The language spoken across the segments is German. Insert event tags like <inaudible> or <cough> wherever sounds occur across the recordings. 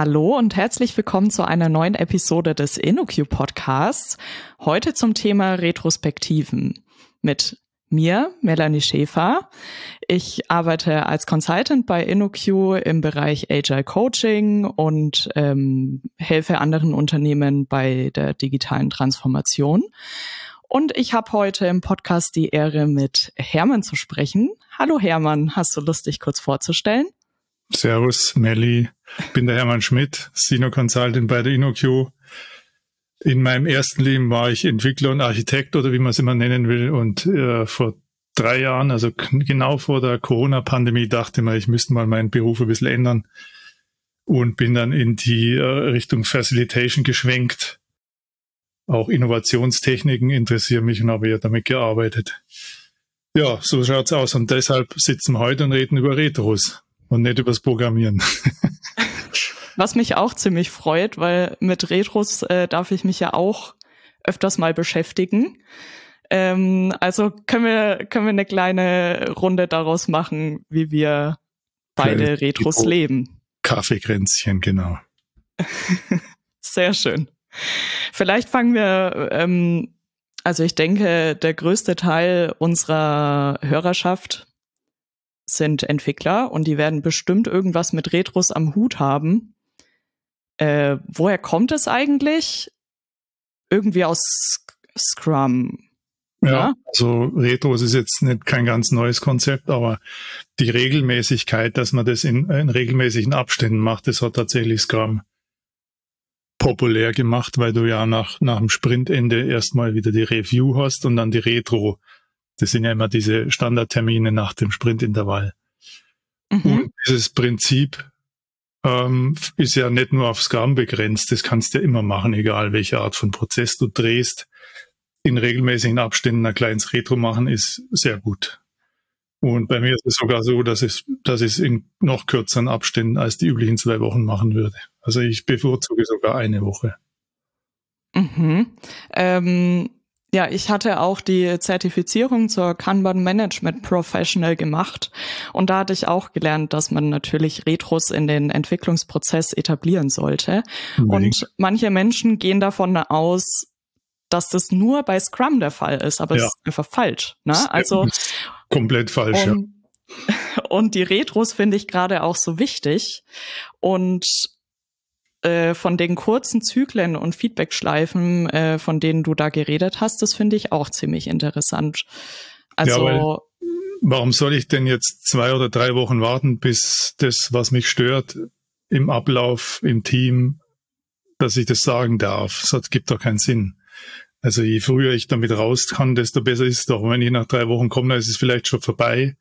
Hallo und herzlich willkommen zu einer neuen Episode des InnoQ Podcasts. Heute zum Thema Retrospektiven mit mir, Melanie Schäfer. Ich arbeite als Consultant bei InnoQ im Bereich Agile Coaching und ähm, helfe anderen Unternehmen bei der digitalen Transformation. Und ich habe heute im Podcast die Ehre, mit Hermann zu sprechen. Hallo Hermann, hast du Lust, dich kurz vorzustellen? Servus, Melli. Bin der Hermann Schmidt, Senior Consultant bei der InnoQ. In meinem ersten Leben war ich Entwickler und Architekt oder wie man es immer nennen will. Und äh, vor drei Jahren, also genau vor der Corona-Pandemie, dachte man, ich müsste mal meinen Beruf ein bisschen ändern und bin dann in die äh, Richtung Facilitation geschwenkt. Auch Innovationstechniken interessieren mich und habe ja damit gearbeitet. Ja, so schaut's aus. Und deshalb sitzen wir heute und reden über Retros und nicht übers Programmieren. Was mich auch ziemlich freut, weil mit Retros äh, darf ich mich ja auch öfters mal beschäftigen. Ähm, also können wir, können wir eine kleine Runde daraus machen, wie wir beide Kleine Retros Retro leben. Kaffeekränzchen, genau. <laughs> Sehr schön. Vielleicht fangen wir, ähm, also ich denke, der größte Teil unserer Hörerschaft sind Entwickler und die werden bestimmt irgendwas mit Retros am Hut haben. Äh, woher kommt es eigentlich? Irgendwie aus Scrum. Ja, ja, also Retros ist jetzt nicht kein ganz neues Konzept, aber die Regelmäßigkeit, dass man das in, in regelmäßigen Abständen macht, das hat tatsächlich Scrum populär gemacht, weil du ja nach, nach dem Sprintende erstmal wieder die Review hast und dann die Retro. Das sind ja immer diese Standardtermine nach dem Sprintintervall. Mhm. Und dieses Prinzip ähm, ist ja nicht nur auf Scrum begrenzt. Das kannst du ja immer machen, egal welche Art von Prozess du drehst. In regelmäßigen Abständen ein kleines Retro machen ist sehr gut. Und bei mir ist es sogar so, dass ich, dass ich es in noch kürzeren Abständen als die üblichen zwei Wochen machen würde. Also ich bevorzuge sogar eine Woche. Mhm. Ähm, ja, ich hatte auch die Zertifizierung zur Kanban Management Professional gemacht und da hatte ich auch gelernt, dass man natürlich Retros in den Entwicklungsprozess etablieren sollte. Mhm. Und manche Menschen gehen davon aus, dass das nur bei Scrum der Fall ist, aber es ist einfach falsch. Ne? Also <laughs> komplett falsch. Und, ja. <laughs> und die Retros finde ich gerade auch so wichtig und äh, von den kurzen Zyklen und Feedbackschleifen, äh, von denen du da geredet hast, das finde ich auch ziemlich interessant. Also ja, warum soll ich denn jetzt zwei oder drei Wochen warten, bis das, was mich stört, im Ablauf, im Team, dass ich das sagen darf? Das gibt doch keinen Sinn. Also je früher ich damit raus kann, desto besser ist es doch. Wenn ich nach drei Wochen komme, dann ist es vielleicht schon vorbei.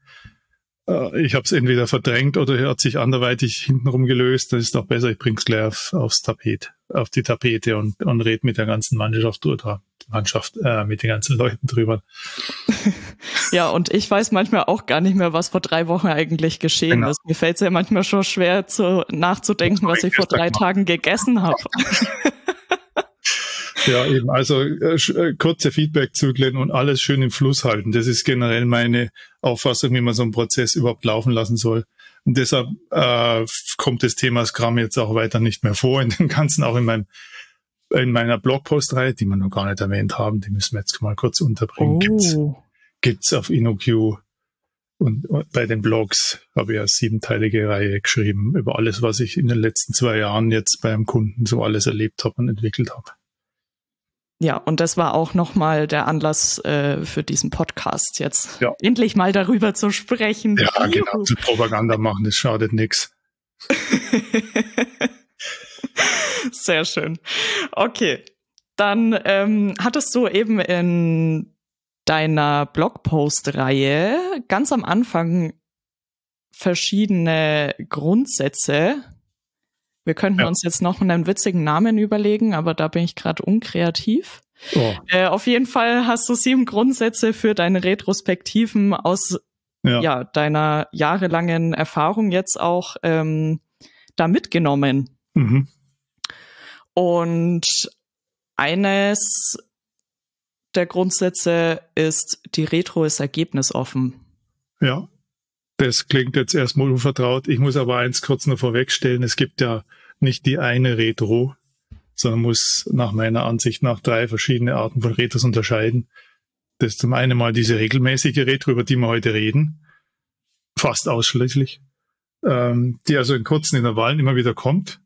Äh, ich habe es entweder verdrängt oder er hat sich anderweitig hintenrum gelöst. Das ist doch besser, ich bring's gleich auf, aufs Tapet, auf die Tapete und, und red mit der ganzen Mannschaft drüber. Mannschaft, äh, mit den ganzen Leuten drüber. <laughs> ja, und ich weiß manchmal auch gar nicht mehr, was vor drei Wochen eigentlich geschehen genau. ist. Mir fällt es ja manchmal schon schwer zu, nachzudenken, was ich vor drei Tagen gegessen habe. <laughs> Ja, eben. Also äh, äh, kurze Feedback-Zyklen und alles schön im Fluss halten. Das ist generell meine Auffassung, wie man so einen Prozess überhaupt laufen lassen soll. Und deshalb äh, kommt das Thema Scrum jetzt auch weiter nicht mehr vor in dem Ganzen, auch in meinem in meiner Blogpostreihe, die wir noch gar nicht erwähnt haben, die müssen wir jetzt mal kurz unterbringen. Oh. Gibt's, gibt's auf InnoQ und, und bei den Blogs habe ich eine siebenteilige Reihe geschrieben über alles, was ich in den letzten zwei Jahren jetzt beim Kunden so alles erlebt habe und entwickelt habe. Ja, und das war auch nochmal der Anlass äh, für diesen Podcast jetzt. Ja. Endlich mal darüber zu sprechen. Ja, Juhu. genau. Zu Propaganda machen, das schadet nichts. <laughs> Sehr schön. Okay. Dann ähm, hattest du eben in deiner Blogpost-Reihe ganz am Anfang verschiedene Grundsätze wir könnten ja. uns jetzt noch einen witzigen Namen überlegen, aber da bin ich gerade unkreativ. Oh. Äh, auf jeden Fall hast du sieben Grundsätze für deine Retrospektiven aus ja. ja deiner jahrelangen Erfahrung jetzt auch ähm, da mitgenommen. Mhm. Und eines der Grundsätze ist, die Retro ist ergebnisoffen. Ja, das klingt jetzt erstmal unvertraut. Ich muss aber eins kurz noch vorwegstellen. Es gibt ja nicht die eine Retro, sondern muss nach meiner Ansicht nach drei verschiedene Arten von Retros unterscheiden. Das ist zum einen mal diese regelmäßige Retro, über die wir heute reden, fast ausschließlich, ähm, die also in kurzen Intervallen immer wieder kommt.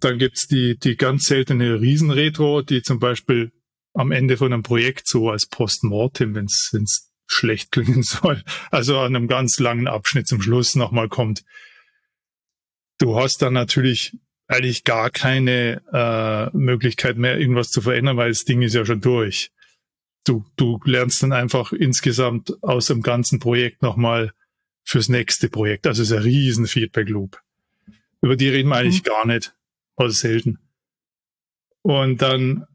Dann gibt's die, die ganz seltene Riesenretro, die zum Beispiel am Ende von einem Projekt so als Postmortem, wenn es schlecht klingen <laughs> soll, also an einem ganz langen Abschnitt zum Schluss nochmal kommt. Du hast dann natürlich eigentlich gar keine äh, Möglichkeit mehr, irgendwas zu verändern, weil das Ding ist ja schon durch. Du, du lernst dann einfach insgesamt aus dem ganzen Projekt nochmal fürs nächste Projekt. Also es ist ein riesen Feedback Loop. Über die reden wir eigentlich mhm. gar nicht. Also selten. Und dann,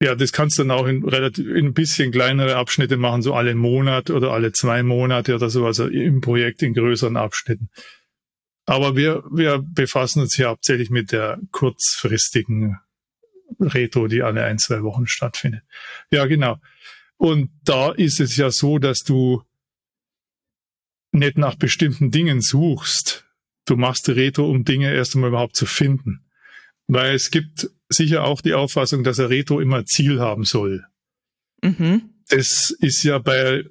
ja, das kannst du dann auch in relativ, in ein bisschen kleinere Abschnitte machen, so alle Monat oder alle zwei Monate oder so, also im Projekt in größeren Abschnitten. Aber wir, wir befassen uns hier hauptsächlich mit der kurzfristigen Retro, die alle ein, zwei Wochen stattfindet. Ja, genau. Und da ist es ja so, dass du nicht nach bestimmten Dingen suchst. Du machst Retro, um Dinge erst einmal überhaupt zu finden. Weil es gibt sicher auch die Auffassung, dass ein Retro immer Ziel haben soll. Mhm. Das ist ja bei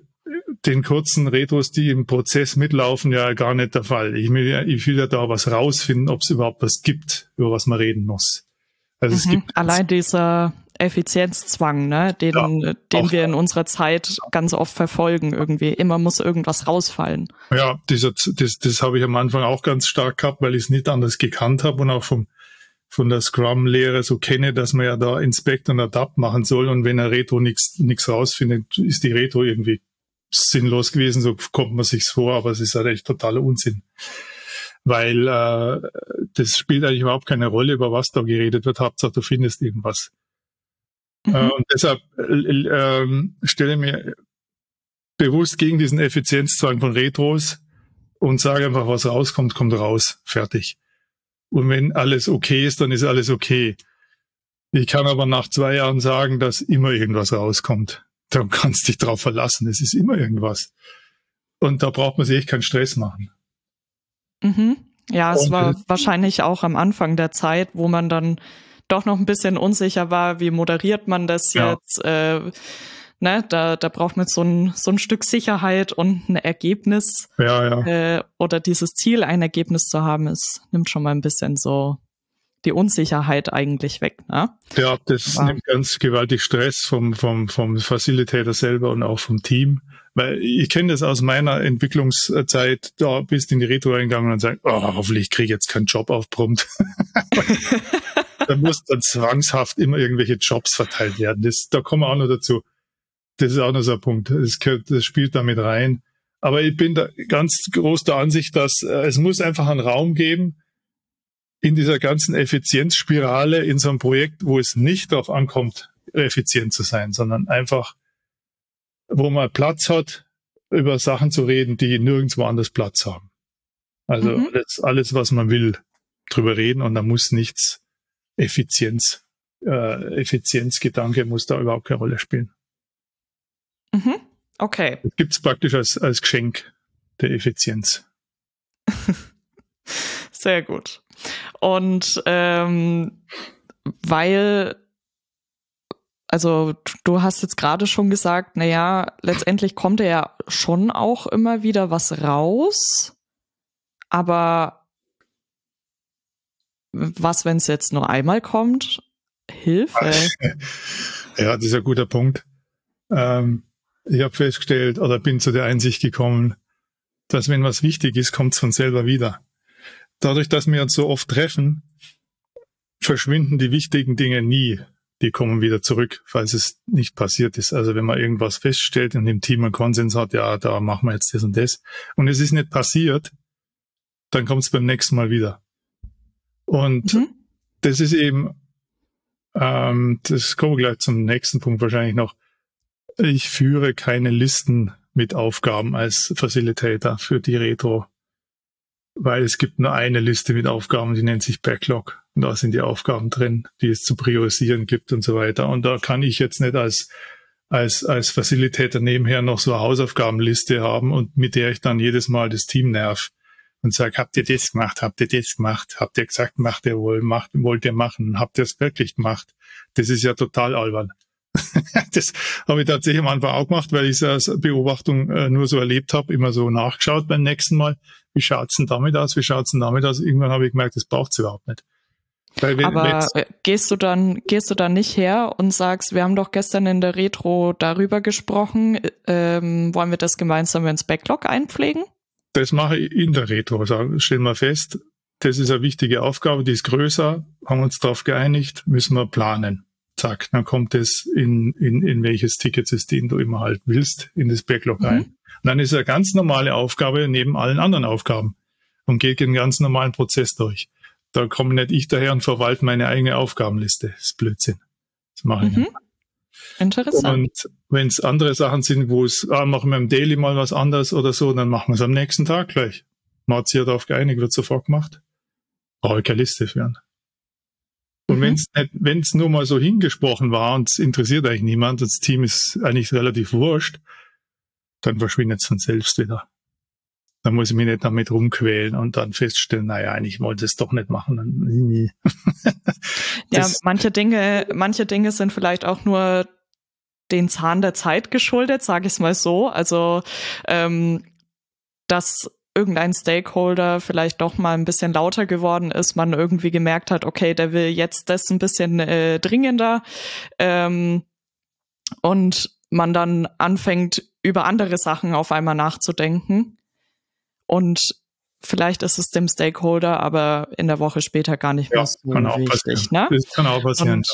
den kurzen Retros, die im Prozess mitlaufen, ja gar nicht der Fall. Ich will ja, ich will ja da was rausfinden, ob es überhaupt was gibt, über was man reden muss. Also mhm. es gibt allein dieser Effizienzzwang, ne, den, ja, den wir in unserer Zeit ganz oft verfolgen irgendwie. Immer muss irgendwas rausfallen. Ja, dieser, das, das habe ich am Anfang auch ganz stark gehabt, weil ich es nicht anders gekannt habe und auch vom von der Scrum-Lehre so kenne, dass man ja da Inspect und Adapt machen soll und wenn er Retro nichts rausfindet, ist die Retro irgendwie sinnlos gewesen, so kommt man sich's vor, aber es ist halt echt totaler Unsinn. Weil äh, das spielt eigentlich überhaupt keine Rolle, über was da geredet wird. Hauptsache, du findest irgendwas. Mhm. Äh, und deshalb äh, äh, stelle mir bewusst gegen diesen Effizienzzwang von Retros und sage einfach, was rauskommt, kommt raus. Fertig. Und wenn alles okay ist, dann ist alles okay. Ich kann aber nach zwei Jahren sagen, dass immer irgendwas rauskommt. Dann kannst du dich drauf verlassen. Es ist immer irgendwas. Und da braucht man sich echt keinen Stress machen. Mhm. Ja, es Und, war wahrscheinlich auch am Anfang der Zeit, wo man dann doch noch ein bisschen unsicher war, wie moderiert man das ja. jetzt? Äh, ne, da, da braucht man so ein, so ein Stück Sicherheit und ein Ergebnis. Ja, ja. Äh, oder dieses Ziel, ein Ergebnis zu haben, es nimmt schon mal ein bisschen so die Unsicherheit eigentlich weg. Ne? Ja, das ja. nimmt ganz gewaltig Stress vom, vom, vom Facilitator selber und auch vom Team. Weil ich kenne das aus meiner Entwicklungszeit, da bist du in die Retro reingegangen und sagst, oh, hoffentlich kriege ich jetzt keinen Job auf Prompt. <laughs> da muss dann zwangshaft immer irgendwelche Jobs verteilt werden. Das, da kommen wir auch noch dazu. Das ist auch noch so ein Punkt. Das, das spielt damit rein. Aber ich bin da ganz groß der Ansicht, dass äh, es muss einfach einen Raum geben, in dieser ganzen Effizienzspirale in so einem Projekt, wo es nicht darauf ankommt, effizient zu sein, sondern einfach, wo man Platz hat, über Sachen zu reden, die nirgendwo anders Platz haben. Also mhm. alles, alles, was man will, drüber reden und da muss nichts Effizienz, äh, Effizienzgedanke muss da überhaupt keine Rolle spielen. Mhm. Okay. Das gibt es praktisch als, als Geschenk der Effizienz. <laughs> Sehr gut. Und ähm, weil, also du hast jetzt gerade schon gesagt, naja, letztendlich kommt ja schon auch immer wieder was raus, aber was, wenn es jetzt nur einmal kommt? Hilfe. <laughs> Ja, das ist ein guter Punkt. Ähm, ich habe festgestellt oder bin zu der Einsicht gekommen, dass wenn was wichtig ist, kommt es von selber wieder dadurch, dass wir uns so oft treffen, verschwinden die wichtigen Dinge nie. Die kommen wieder zurück, falls es nicht passiert ist. Also wenn man irgendwas feststellt und im Team einen Konsens hat, ja, da machen wir jetzt das und das, und es ist nicht passiert, dann kommt es beim nächsten Mal wieder. Und mhm. das ist eben, ähm, das kommen wir gleich zum nächsten Punkt wahrscheinlich noch. Ich führe keine Listen mit Aufgaben als Facilitator für die Retro weil es gibt nur eine Liste mit Aufgaben, die nennt sich Backlog. Und da sind die Aufgaben drin, die es zu priorisieren gibt und so weiter. Und da kann ich jetzt nicht als, als, als Facilitator nebenher noch so eine Hausaufgabenliste haben und mit der ich dann jedes Mal das Team nerv. und sage, habt ihr das gemacht, habt ihr das gemacht, habt ihr gesagt, macht ihr wohl, macht, wollt ihr machen, habt ihr es wirklich gemacht? Das ist ja total albern. <laughs> das habe ich tatsächlich am Anfang auch gemacht, weil ich es als Beobachtung äh, nur so erlebt habe, immer so nachgeschaut beim nächsten Mal. Wie schaut's denn damit aus? Wie schaut's denn damit aus? Irgendwann habe ich gemerkt, das braucht's überhaupt nicht. Wenn, Aber äh, gehst du dann, gehst du dann nicht her und sagst, wir haben doch gestern in der Retro darüber gesprochen, ähm, wollen wir das gemeinsam ins Backlog einpflegen? Das mache ich in der Retro. Also stellen wir fest, das ist eine wichtige Aufgabe, die ist größer, haben uns darauf geeinigt, müssen wir planen. Zack, dann kommt es in, in, in welches Ticketsystem du immer halt willst, in das Backlog mhm. rein. Und dann ist es eine ganz normale Aufgabe neben allen anderen Aufgaben und geht den ganz normalen Prozess durch. Da komme nicht ich daher und verwalte meine eigene Aufgabenliste. Das ist Blödsinn. Das mache ich mhm. nicht. Interessant. Und wenn es andere Sachen sind, wo es, ah, machen wir im Daily mal was anderes oder so, dann machen wir es am nächsten Tag gleich. Man hat sich ja darauf geeinigt, wird sofort gemacht. Brauche ich keine Liste führen. Und mhm. wenn es nur mal so hingesprochen war und es interessiert eigentlich niemand, das Team ist eigentlich relativ wurscht, dann verschwindet es von selbst wieder. Dann muss ich mich nicht damit rumquälen und dann feststellen, naja, eigentlich wollte es doch nicht machen. <laughs> ja, manche Dinge, manche Dinge sind vielleicht auch nur den Zahn der Zeit geschuldet, sage ich es mal so. Also ähm, dass irgendein Stakeholder vielleicht doch mal ein bisschen lauter geworden ist, man irgendwie gemerkt hat, okay, der will jetzt das ein bisschen äh, dringender ähm, und man dann anfängt, über andere Sachen auf einmal nachzudenken. Und vielleicht ist es dem Stakeholder aber in der Woche später gar nicht ja, mehr so kann wichtig. Ne? Das kann auch passieren. Und,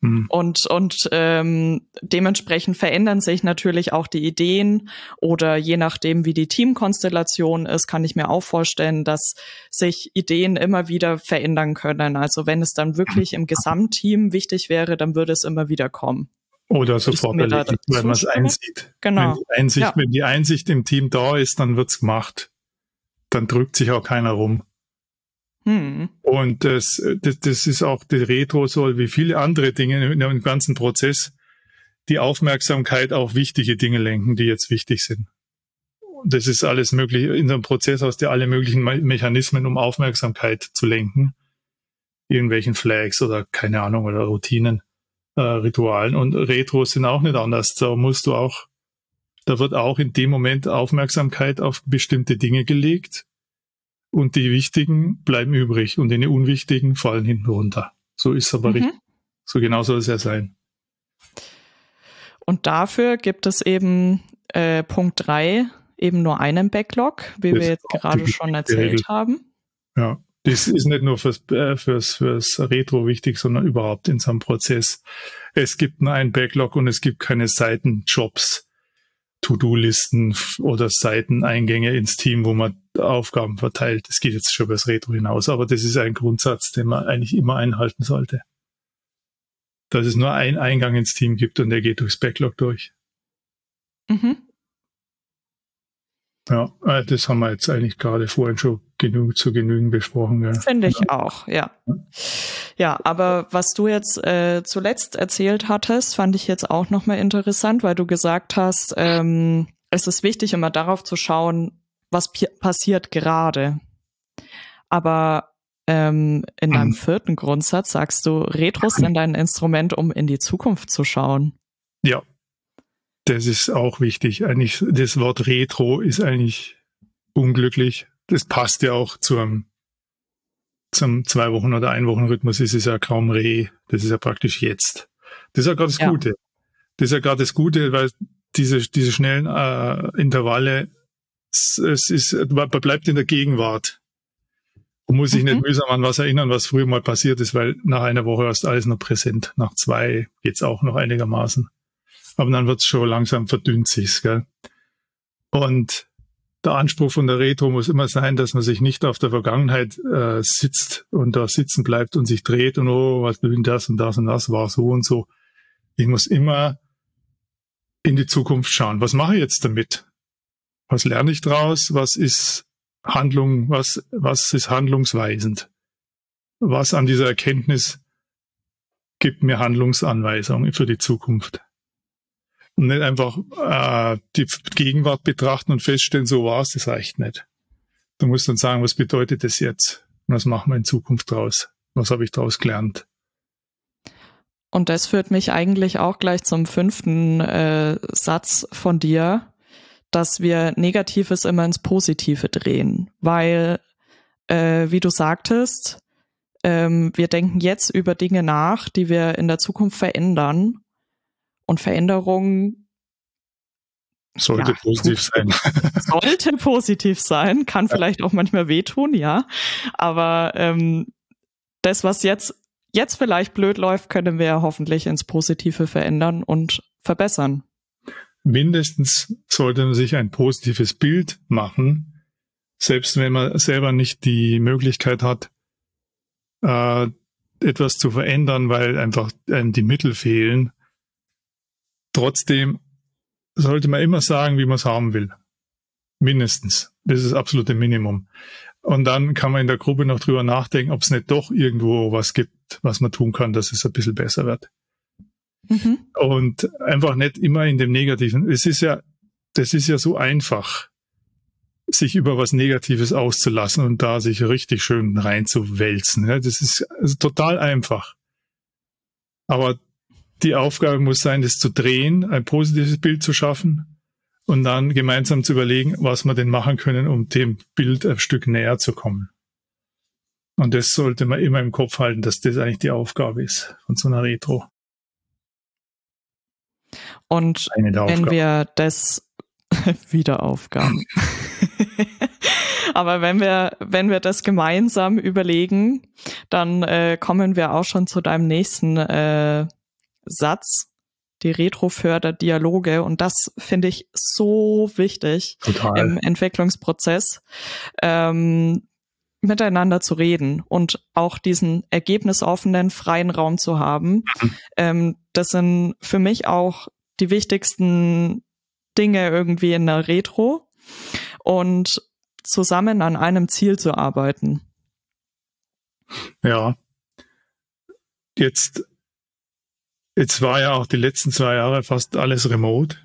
mhm. und, und ähm, dementsprechend verändern sich natürlich auch die Ideen oder je nachdem, wie die Teamkonstellation ist, kann ich mir auch vorstellen, dass sich Ideen immer wieder verändern können. Also wenn es dann wirklich im Gesamtteam wichtig wäre, dann würde es immer wieder kommen. Oder sofort erledigt, wenn man es einsieht. Genau. Wenn die, Einsicht, ja. wenn die Einsicht im Team da ist, dann wird's gemacht dann drückt sich auch keiner rum. Hm. Und das, das, das ist auch, die Retro soll wie viele andere Dinge in dem ganzen Prozess die Aufmerksamkeit auf wichtige Dinge lenken, die jetzt wichtig sind. Das ist alles möglich in einem Prozess aus der alle möglichen Mechanismen, um Aufmerksamkeit zu lenken. Irgendwelchen Flags oder keine Ahnung oder Routinen, äh, Ritualen. Und Retros sind auch nicht anders. Da musst du auch da wird auch in dem Moment Aufmerksamkeit auf bestimmte Dinge gelegt und die wichtigen bleiben übrig und die unwichtigen fallen hinten runter. So ist aber mhm. richtig. So genau soll es ja sein. Und dafür gibt es eben äh, Punkt drei eben nur einen Backlog, wie das wir jetzt gerade schon erzählt Regel. haben. Ja, das ist nicht nur fürs, äh, fürs, fürs Retro wichtig, sondern überhaupt in so einem Prozess. Es gibt nur einen Backlog und es gibt keine Seitenjobs To-Do-Listen oder Seiteneingänge ins Team, wo man Aufgaben verteilt. Das geht jetzt schon über das Retro hinaus, aber das ist ein Grundsatz, den man eigentlich immer einhalten sollte. Dass es nur einen Eingang ins Team gibt und der geht durchs Backlog durch. Mhm. Ja, äh, das haben wir jetzt eigentlich gerade vorhin schon genug zu genügen besprochen. Ja. Finde ich auch, ja. Ja, aber was du jetzt äh, zuletzt erzählt hattest, fand ich jetzt auch nochmal interessant, weil du gesagt hast, ähm, es ist wichtig, immer darauf zu schauen, was passiert gerade. Aber ähm, in deinem mhm. vierten Grundsatz sagst du, Retros sind dein Instrument, um in die Zukunft zu schauen. Ja, das ist auch wichtig. Eigentlich, das Wort Retro ist eigentlich unglücklich. Das passt ja auch zum, zum zwei Wochen oder ein Wochen Rhythmus. Es ist ja kaum Re. Das ist ja praktisch jetzt. Das ist ja gerade das ja. Gute. Das ist ja gerade das Gute, weil diese, diese schnellen äh, Intervalle, es, es ist, man bleibt in der Gegenwart und muss sich mhm. nicht mühsam an was erinnern, was früher mal passiert ist, weil nach einer Woche ist alles noch präsent. Nach zwei geht's auch noch einigermaßen aber dann wird's schon langsam verdünnt sich's, gell? Und der Anspruch von der Retro muss immer sein, dass man sich nicht auf der Vergangenheit äh, sitzt und da sitzen bleibt und sich dreht und oh, was bin das und das und das war so und so. Ich muss immer in die Zukunft schauen. Was mache ich jetzt damit? Was lerne ich draus? Was ist Handlung? Was, was ist handlungsweisend? Was an dieser Erkenntnis gibt mir Handlungsanweisungen für die Zukunft? Und nicht einfach äh, die Gegenwart betrachten und feststellen, so war es, das reicht nicht. Du musst dann sagen, was bedeutet das jetzt? Und was machen wir in Zukunft draus? Was habe ich daraus gelernt? Und das führt mich eigentlich auch gleich zum fünften äh, Satz von dir, dass wir Negatives immer ins Positive drehen, weil, äh, wie du sagtest, ähm, wir denken jetzt über Dinge nach, die wir in der Zukunft verändern. Und Veränderung sollte ja, positiv sein. <laughs> Sollte positiv sein, kann ja. vielleicht auch manchmal wehtun, ja. Aber ähm, das, was jetzt, jetzt vielleicht blöd läuft, können wir hoffentlich ins Positive verändern und verbessern. Mindestens sollte man sich ein positives Bild machen, selbst wenn man selber nicht die Möglichkeit hat, äh, etwas zu verändern, weil einfach einem die Mittel fehlen. Trotzdem sollte man immer sagen, wie man es haben will. Mindestens. Das ist das absolute Minimum. Und dann kann man in der Gruppe noch drüber nachdenken, ob es nicht doch irgendwo was gibt, was man tun kann, dass es ein bisschen besser wird. Mhm. Und einfach nicht immer in dem Negativen. Es ist ja, das ist ja so einfach sich über was Negatives auszulassen und da sich richtig schön reinzuwälzen. Ja, das ist also total einfach. Aber die Aufgabe muss sein, das zu drehen, ein positives Bild zu schaffen und dann gemeinsam zu überlegen, was wir denn machen können, um dem Bild ein Stück näher zu kommen. Und das sollte man immer im Kopf halten, dass das eigentlich die Aufgabe ist von so einer Retro. Und wenn wir das <laughs> Wiederaufgaben. Aber wenn wir, wenn wir das gemeinsam überlegen, dann äh, kommen wir auch schon zu deinem nächsten äh, Satz. Die Retro fördert Dialoge und das finde ich so wichtig Total. im Entwicklungsprozess, ähm, miteinander zu reden und auch diesen ergebnisoffenen, freien Raum zu haben. Mhm. Ähm, das sind für mich auch die wichtigsten Dinge irgendwie in der Retro und zusammen an einem Ziel zu arbeiten. Ja. Jetzt, jetzt war ja auch die letzten zwei Jahre fast alles remote.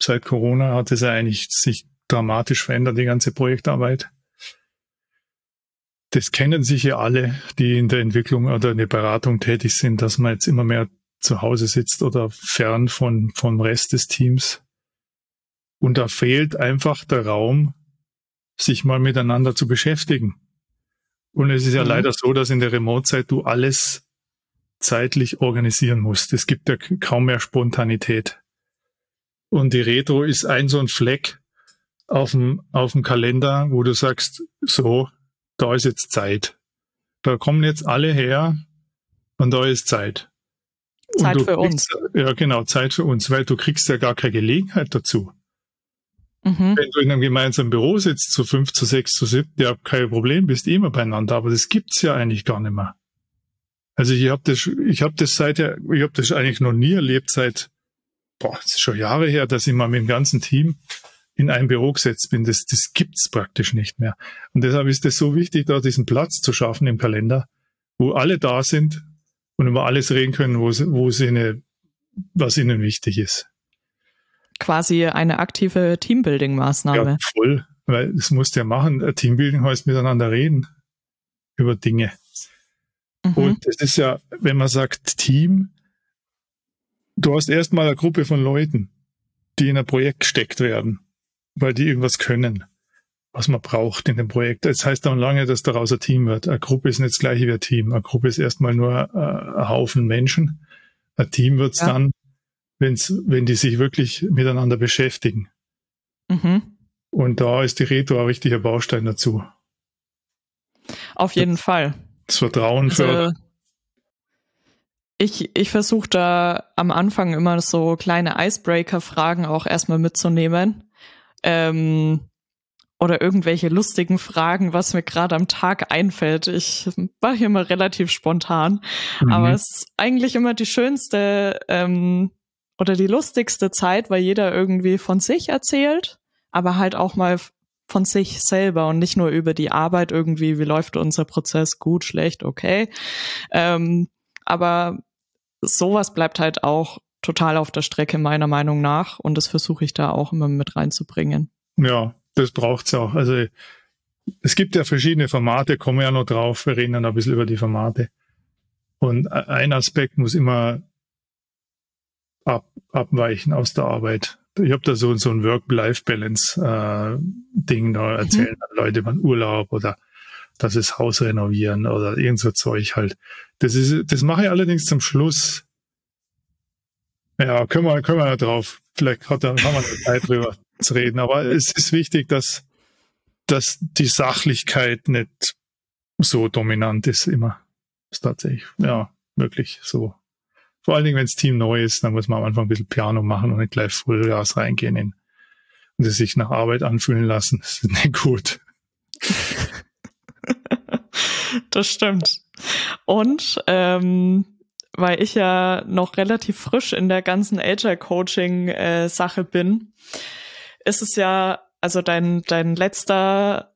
Seit Corona hat es ja eigentlich sich dramatisch verändert, die ganze Projektarbeit. Das kennen sicher alle, die in der Entwicklung oder in der Beratung tätig sind, dass man jetzt immer mehr zu Hause sitzt oder fern von, vom Rest des Teams. Und da fehlt einfach der Raum, sich mal miteinander zu beschäftigen. Und es ist ja mhm. leider so, dass in der Remote-Zeit du alles zeitlich organisieren musst. Es gibt ja kaum mehr Spontanität. Und die Retro ist ein so ein Fleck auf dem, auf dem Kalender, wo du sagst, so, da ist jetzt Zeit. Da kommen jetzt alle her und da ist Zeit. Zeit für kriegst, uns. Ja, genau, Zeit für uns, weil du kriegst ja gar keine Gelegenheit dazu. Mhm. Wenn du in einem gemeinsamen Büro sitzt, zu fünf, zu sechs, zu sieben, ja, kein Problem, bist immer beieinander, aber das gibt's ja eigentlich gar nicht mehr. Also ich habe das, ich habe das seit, ich habe das eigentlich noch nie erlebt seit, boah, das ist schon Jahre her, dass ich mal mit dem ganzen Team in ein Büro gesetzt bin. Das, das gibt's praktisch nicht mehr. Und deshalb ist es so wichtig, da diesen Platz zu schaffen im Kalender, wo alle da sind und über alles reden können, wo, wo sie eine, was ihnen wichtig ist quasi eine aktive Teambuilding-Maßnahme. Ja, voll, weil es muss ja machen. Teambuilding heißt miteinander reden über Dinge. Mhm. Und es ist ja, wenn man sagt Team, du hast erstmal eine Gruppe von Leuten, die in ein Projekt gesteckt werden, weil die irgendwas können, was man braucht in dem Projekt. Das heißt dann lange, dass daraus ein Team wird. Eine Gruppe ist nicht das gleiche wie ein Team. Eine Gruppe ist erstmal nur äh, ein Haufen Menschen. Ein Team wird es ja. dann, wenn's, wenn die sich wirklich miteinander beschäftigen. Mhm. Und da ist die Retro ein richtiger Baustein dazu. Auf jeden das, Fall. Das Vertrauen also, für. Ich, ich versuche da am Anfang immer so kleine Icebreaker-Fragen auch erstmal mitzunehmen. Ähm, oder irgendwelche lustigen Fragen, was mir gerade am Tag einfällt. Ich mache hier mal relativ spontan, mhm. aber es ist eigentlich immer die schönste ähm, oder die lustigste Zeit, weil jeder irgendwie von sich erzählt, aber halt auch mal von sich selber und nicht nur über die Arbeit irgendwie, wie läuft unser Prozess, gut, schlecht, okay. Ähm, aber sowas bleibt halt auch total auf der Strecke meiner Meinung nach und das versuche ich da auch immer mit reinzubringen. Ja, das braucht's auch. Also es gibt ja verschiedene Formate, kommen ja noch drauf, wir reden dann ein bisschen über die Formate. Und ein Aspekt muss immer ab, abweichen aus der Arbeit. Ich habe da so, so ein Work-Life-Balance-Ding, äh, da erzählen mhm. Leute über Urlaub oder dass es Haus renovieren oder irgend so Zeug halt. Das ist, das mache ich allerdings zum Schluss. Ja, können wir, können wir da drauf. Vielleicht hat, haben wir Zeit drüber <laughs> zu reden. Aber es ist wichtig, dass, dass die Sachlichkeit nicht so dominant ist immer. ist tatsächlich, ja, wirklich so. Vor allen Dingen, wenn das Team neu ist, dann muss man am Anfang ein bisschen Piano machen und nicht gleich Vollgas reingehen in, und es sich nach Arbeit anfühlen lassen. Das ist nicht gut. <laughs> das stimmt. Und ähm, weil ich ja noch relativ frisch in der ganzen Agile Coaching äh, bin, ist es ja, also dein, dein letzter,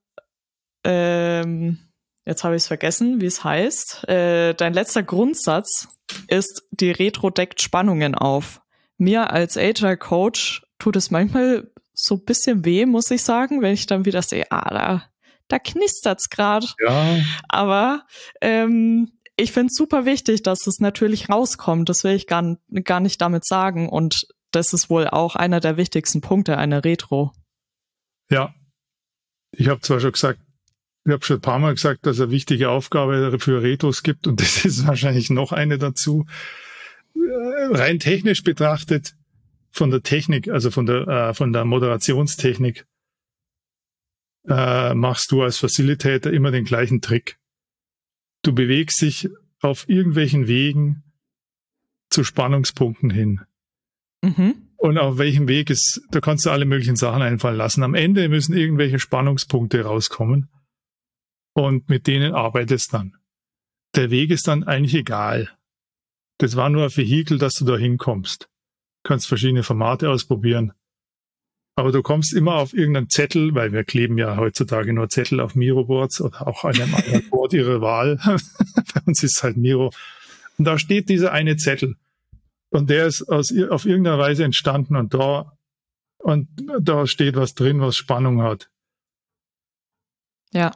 ähm, jetzt habe ich es vergessen, wie es heißt, äh, dein letzter Grundsatz ist, die Retro deckt Spannungen auf. Mir als Agile Coach tut es manchmal so ein bisschen weh, muss ich sagen, wenn ich dann wieder sehe, ah, da, da knistert's gerade. Ja. Aber ähm, ich finde es super wichtig, dass es natürlich rauskommt. Das will ich gar, gar nicht damit sagen. Und das ist wohl auch einer der wichtigsten Punkte einer Retro. Ja. Ich habe zwar schon gesagt, ich habe schon ein paar Mal gesagt, dass es eine wichtige Aufgabe für Retros gibt und <laughs> das ist wahrscheinlich noch eine dazu. Äh, rein technisch betrachtet, von der Technik, also von der, äh, von der Moderationstechnik, äh, machst du als Facilitator immer den gleichen Trick. Du bewegst dich auf irgendwelchen Wegen zu Spannungspunkten hin. Mhm. Und auf welchem Weg ist, da kannst du alle möglichen Sachen einfallen lassen. Am Ende müssen irgendwelche Spannungspunkte rauskommen. Und mit denen arbeitest dann. Der Weg ist dann eigentlich egal. Das war nur ein Vehikel, dass du da hinkommst. Du kannst verschiedene Formate ausprobieren. Aber du kommst immer auf irgendeinen Zettel, weil wir kleben ja heutzutage nur Zettel auf Miro-Boards oder auch einem anderen <laughs> Board ihrer Wahl. <laughs> Bei uns ist halt Miro. Und da steht dieser eine Zettel. Und der ist aus, auf irgendeiner Weise entstanden und da, und da steht was drin, was Spannung hat. Ja.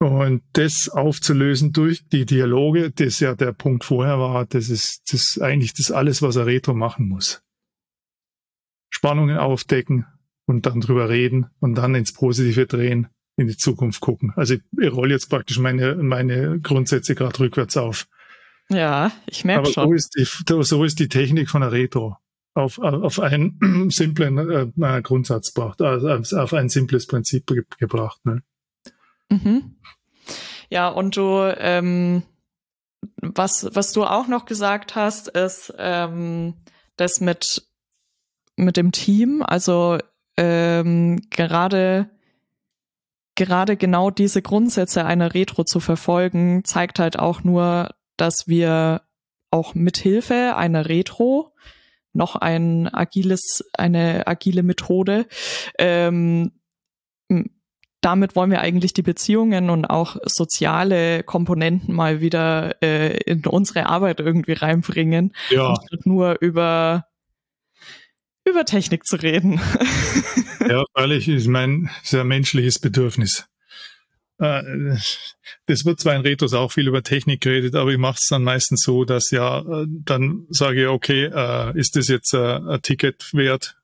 Und das aufzulösen durch die Dialoge, das ja der Punkt vorher war, das ist, das ist eigentlich das alles, was ein Retro machen muss. Spannungen aufdecken, und dann drüber reden und dann ins Positive drehen, in die Zukunft gucken. Also ich, ich rolle jetzt praktisch meine, meine Grundsätze gerade rückwärts auf. Ja, ich merke schon. So ist, die, so ist die Technik von der Retro auf, auf einen <clears throat> simplen äh, Grundsatz gebracht, also auf ein simples Prinzip ge gebracht. Ne? Mhm. Ja, und du, ähm, was, was du auch noch gesagt hast, ist ähm, das mit, mit dem Team. Also ähm, gerade gerade genau diese Grundsätze einer Retro zu verfolgen, zeigt halt auch nur, dass wir auch mit Hilfe einer Retro noch ein agiles, eine agile Methode, ähm, damit wollen wir eigentlich die Beziehungen und auch soziale Komponenten mal wieder äh, in unsere Arbeit irgendwie reinbringen. Ja. Und nur über über Technik zu reden. ja, ehrlich, ist mein sehr menschliches Bedürfnis. Äh, das wird zwar in Retros auch viel über Technik geredet, aber ich mache es dann meistens so, dass ja, äh, dann sage ich, okay, äh, ist das jetzt ein Ticket wert?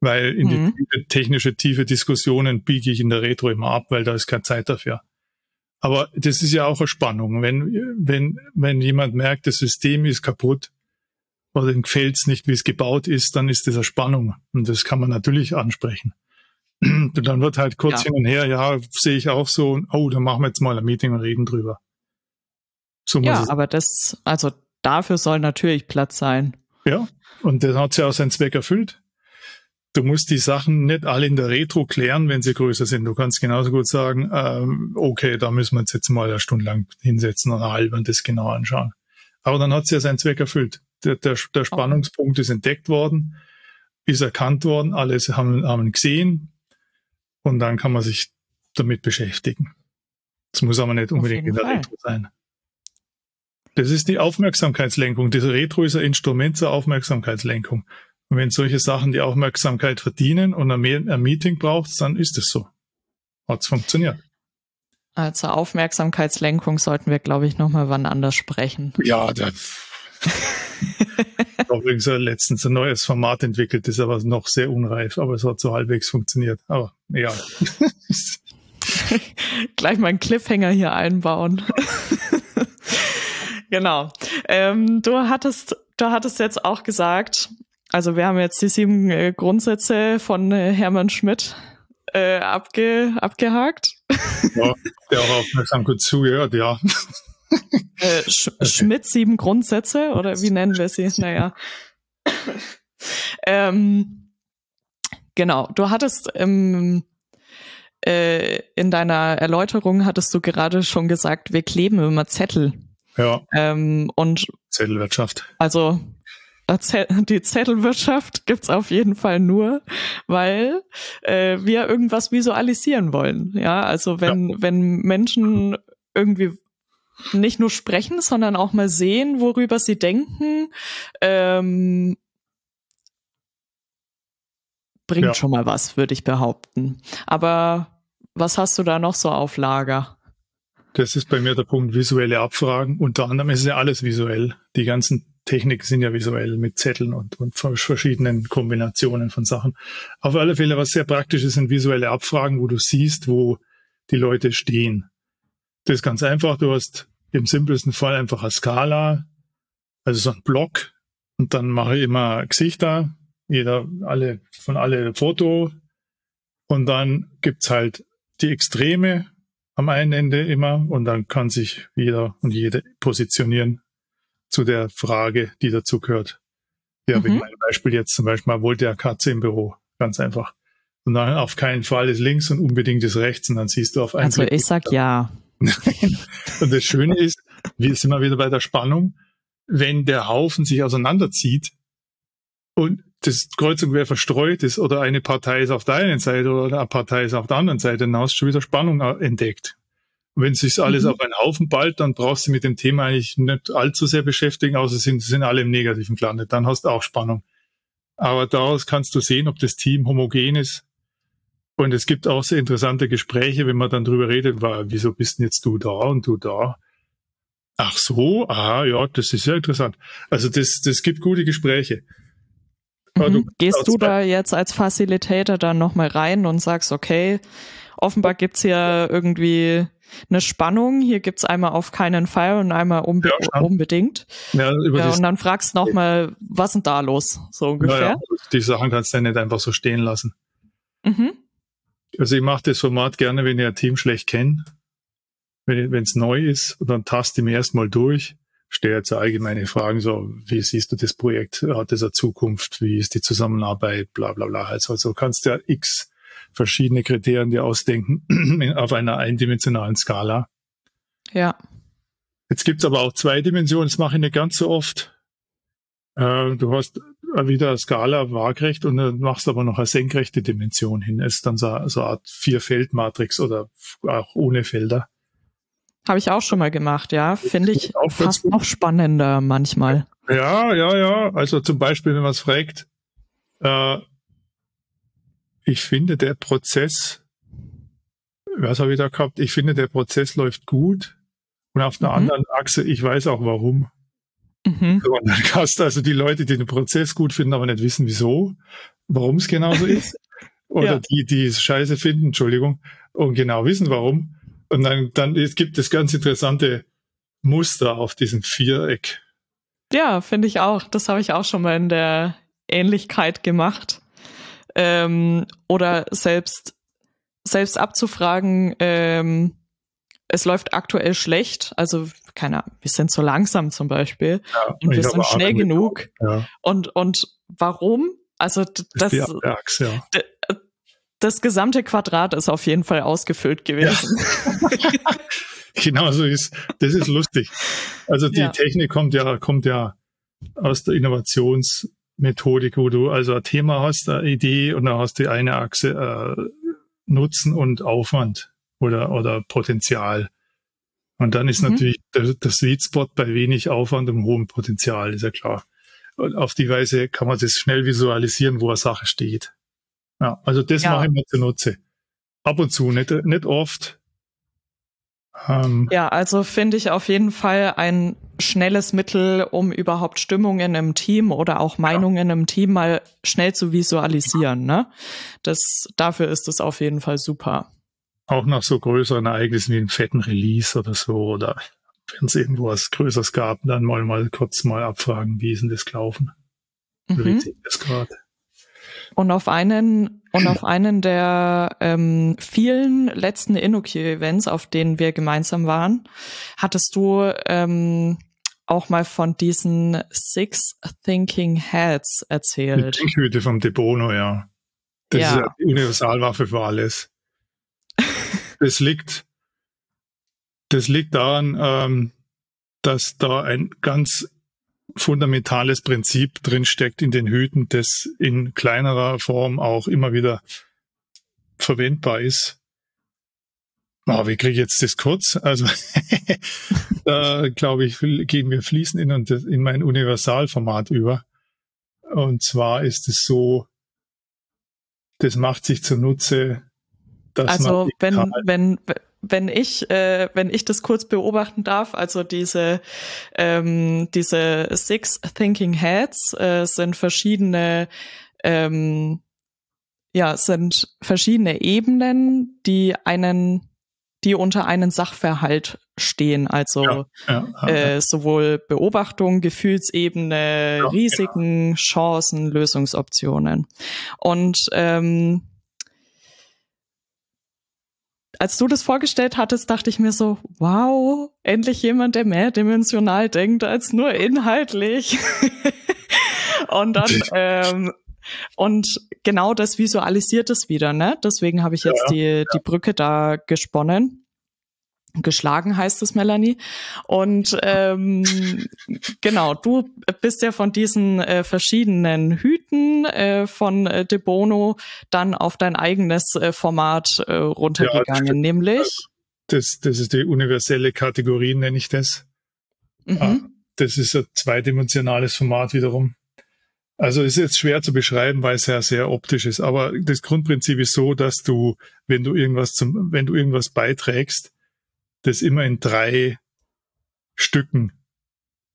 Weil in mhm. die technische tiefe Diskussionen biege ich in der Retro immer ab, weil da ist keine Zeit dafür. Aber das ist ja auch eine Spannung. Wenn, wenn, wenn jemand merkt, das System ist kaputt, oder ihm gefällt es nicht, wie es gebaut ist, dann ist das eine Spannung. Und das kann man natürlich ansprechen. Und dann wird halt kurz ja. hin und her, ja, sehe ich auch so, oh, dann machen wir jetzt mal ein Meeting und reden drüber. So ja, aber das, also dafür soll natürlich Platz sein. Ja, und das hat ja auch seinen Zweck erfüllt. Du musst die Sachen nicht alle in der Retro klären, wenn sie größer sind. Du kannst genauso gut sagen, ähm, okay, da müssen wir uns jetzt mal eine Stunde lang hinsetzen und eine halbe und das genau anschauen. Aber dann hat sie ja seinen Zweck erfüllt der, der, der Spannungspunkt ist entdeckt worden, ist erkannt worden, alles haben, haben gesehen und dann kann man sich damit beschäftigen. Das muss aber nicht unbedingt in der Fall. Retro sein. Das ist die Aufmerksamkeitslenkung. Das Retro ist ein Instrument zur Aufmerksamkeitslenkung. Und wenn solche Sachen die Aufmerksamkeit verdienen und ein, Meeting braucht, dann ist es so. Hat's funktioniert. Also Aufmerksamkeitslenkung sollten wir, glaube ich, nochmal wann anders sprechen. Ja, da <laughs> übrigens letztens ein neues Format entwickelt, ist aber noch sehr unreif, aber es hat so halbwegs funktioniert. Aber ja. <laughs> Gleich mal einen Cliffhanger hier einbauen. <laughs> genau. Ähm, du hattest, du hattest jetzt auch gesagt, also wir haben jetzt die sieben äh, Grundsätze von äh, Hermann Schmidt äh, abge, abgehakt. Ja, der auch aufmerksam gut zugehört, ja. Äh, Sch okay. Schmidt sieben Grundsätze oder wie nennen wir sie? Naja. ähm, genau, du hattest im, äh, in deiner Erläuterung hattest du gerade schon gesagt, wir kleben immer Zettel. Ja. Ähm, und Zettelwirtschaft. Also die Zettelwirtschaft gibt's auf jeden Fall nur, weil äh, wir irgendwas visualisieren wollen. Ja, also wenn, ja. wenn Menschen irgendwie nicht nur sprechen, sondern auch mal sehen, worüber sie denken, ähm, bringt ja. schon mal was, würde ich behaupten. Aber was hast du da noch so auf Lager? Das ist bei mir der Punkt visuelle Abfragen. Unter anderem ist ja alles visuell. Die ganzen Techniken sind ja visuell mit Zetteln und, und verschiedenen Kombinationen von Sachen. Auf alle Fälle, was sehr praktisch ist, sind visuelle Abfragen, wo du siehst, wo die Leute stehen. Das ist ganz einfach. Du hast im simpelsten Fall einfach eine Skala, also so ein Block. Und dann mache ich immer Gesichter, jeder, alle, von alle Foto. Und dann gibt's halt die Extreme am einen Ende immer. Und dann kann sich jeder und jede positionieren zu der Frage, die dazu gehört. Ja, mhm. wegen meinem Beispiel jetzt zum Beispiel, man wollte ja Katze im Büro. Ganz einfach. Und dann auf keinen Fall ist links und unbedingt ist rechts. Und dann siehst du auf einen Also Blick ich sag ja. und das Schöne ist, wir sind mal wieder bei der Spannung, wenn der Haufen sich auseinanderzieht und das Kreuz und Quer verstreut ist oder eine Partei ist auf der einen Seite oder eine Partei ist auf der anderen Seite, dann hast du schon wieder Spannung entdeckt. Und wenn sich alles mhm. auf einen Haufen ballt, dann brauchst du mit dem Thema eigentlich nicht allzu sehr beschäftigen, außer sind, sind alle im Negativen gelandet. Dann hast du auch Spannung. Aber daraus kannst du sehen, ob das Team homogen ist und es gibt auch sehr interessante Gespräche, wenn man dann drüber redet, war, wieso bist denn jetzt du da und du da? Ach so, ah ja, das ist ja interessant. Also das, das gibt gute Gespräche. Mhm. Du Gehst du da jetzt als Facilitator dann nochmal rein und sagst, okay, offenbar gibt's hier irgendwie eine Spannung. Hier gibt's einmal auf keinen Fall und einmal unbe ja, unbedingt. Ja, ja, und dann fragst du nochmal, was ist denn da los? So ungefähr. Ja, ja. Die Sachen kannst du ja nicht einfach so stehen lassen. Mhm. Also ich mache das Format gerne, wenn ich ein Team schlecht kenne. Wenn es neu ist, dann taste ich mir erstmal durch, stelle jetzt allgemeine Fragen, so, wie siehst du das Projekt? Hat es eine Zukunft? Wie ist die Zusammenarbeit? Bla, bla, bla. Also, also kannst du ja x verschiedene Kriterien dir ausdenken <clears throat> auf einer eindimensionalen Skala. Ja. Jetzt gibt's aber auch zwei Dimensionen, das mache ich nicht ganz so oft. Äh, du hast wieder eine Skala waagrecht und dann machst aber noch eine senkrechte Dimension hin. Es ist dann so, so eine Art Vier-Feld-Matrix oder auch ohne Felder. Habe ich auch schon mal gemacht, ja. Finde ich fast noch spannender manchmal. Ja, ja, ja. Also zum Beispiel, wenn man es fragt, äh, ich finde der Prozess, was habe ich da gehabt? Ich finde der Prozess läuft gut. Und auf einer mhm. anderen Achse, ich weiß auch warum. Mhm. <laughs> Also die Leute, die den Prozess gut finden, aber nicht wissen, wieso, warum es genauso <laughs> ist. Oder ja. die, die es scheiße finden, Entschuldigung, und genau wissen, warum. Und dann, dann es gibt es ganz interessante Muster auf diesem Viereck. Ja, finde ich auch. Das habe ich auch schon mal in der Ähnlichkeit gemacht. Ähm, oder selbst, selbst abzufragen, ähm, es läuft aktuell schlecht, also keine Ahnung, wir sind zu langsam zum Beispiel ja, und wir sind schnell genug. Ja. Und, und warum? Also das, Achse, ja. das gesamte Quadrat ist auf jeden Fall ausgefüllt gewesen. <laughs> genau so ist, das ist lustig. Also die Technik kommt ja, kommt ja aus der Innovationsmethodik, wo du also ein Thema hast, eine Idee und dann hast du eine Achse äh, Nutzen und Aufwand oder, oder Potenzial. Und dann ist mhm. natürlich der, der Sweet Spot bei wenig Aufwand und hohem Potenzial, ist ja klar. Und auf die Weise kann man das schnell visualisieren, wo eine Sache steht. Ja, also das ja. mache ich mir zunutze. Ab und zu, nicht, nicht oft. Ähm, ja, also finde ich auf jeden Fall ein schnelles Mittel, um überhaupt Stimmungen im Team oder auch Meinungen ja. im Team mal schnell zu visualisieren. Ne? Das, dafür ist es auf jeden Fall super. Auch nach so größeren Ereignissen wie einem fetten Release oder so oder wenn es irgendwo was Größeres gab, dann mal mal kurz mal abfragen, wie ist denn das gelaufen? Mhm. Wie sieht das gerade? Und auf einen und <clears throat> auf einen der ähm, vielen letzten InnoQ-Events, auf denen wir gemeinsam waren, hattest du ähm, auch mal von diesen Six Thinking Heads erzählt. Die Denkhüte vom Debono, ja. Das ja. ist die Universalwaffe für alles. <laughs> das liegt, das liegt daran, ähm, dass da ein ganz fundamentales Prinzip drinsteckt in den Hüten, das in kleinerer Form auch immer wieder verwendbar ist. Oh, wie kriege ich jetzt das kurz? Also <laughs> da glaube ich, gehen wir fließend in, in mein Universalformat über. Und zwar ist es so, das macht sich zunutze, dass also man wenn, wenn, wenn ich, äh, wenn ich das kurz beobachten darf, also diese, ähm, diese Six Thinking Heads äh, sind verschiedene, ähm, ja, sind verschiedene Ebenen, die einen, die unter einen Sachverhalt stehen, also ja, ja, ja, äh, sowohl Beobachtung, Gefühlsebene, Risiken, Chancen, Lösungsoptionen. Und ähm, als du das vorgestellt hattest, dachte ich mir so, wow, endlich jemand, der mehrdimensional denkt als nur inhaltlich. <laughs> und dann, ähm, und genau das visualisiert es wieder, ne? Deswegen habe ich jetzt ja, die, ja. die Brücke da gesponnen geschlagen heißt es, Melanie. Und ähm, <laughs> genau, du bist ja von diesen äh, verschiedenen Hüten äh, von äh, De Bono dann auf dein eigenes äh, Format äh, runtergegangen, ja, nämlich. Das, das ist die universelle Kategorie, nenne ich das. Mhm. Ah, das ist ein zweidimensionales Format wiederum. Also ist jetzt schwer zu beschreiben, weil es ja sehr optisch ist. Aber das Grundprinzip ist so, dass du, wenn du irgendwas zum, wenn du irgendwas beiträgst, das immer in drei Stücken